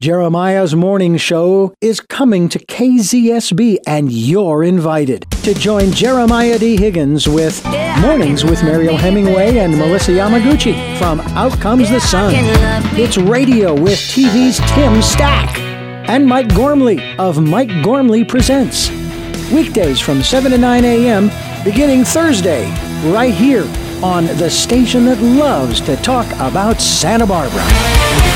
Jeremiah's morning show is coming to KZSB, and you're invited to join Jeremiah D. Higgins with Mornings with Mariel Hemingway and Melissa Yamaguchi from Out Comes the Sun. It's radio with TV's Tim Stack and Mike Gormley of Mike Gormley Presents. Weekdays from 7 to 9 a.m., beginning Thursday, right here on the station that loves to talk about Santa Barbara.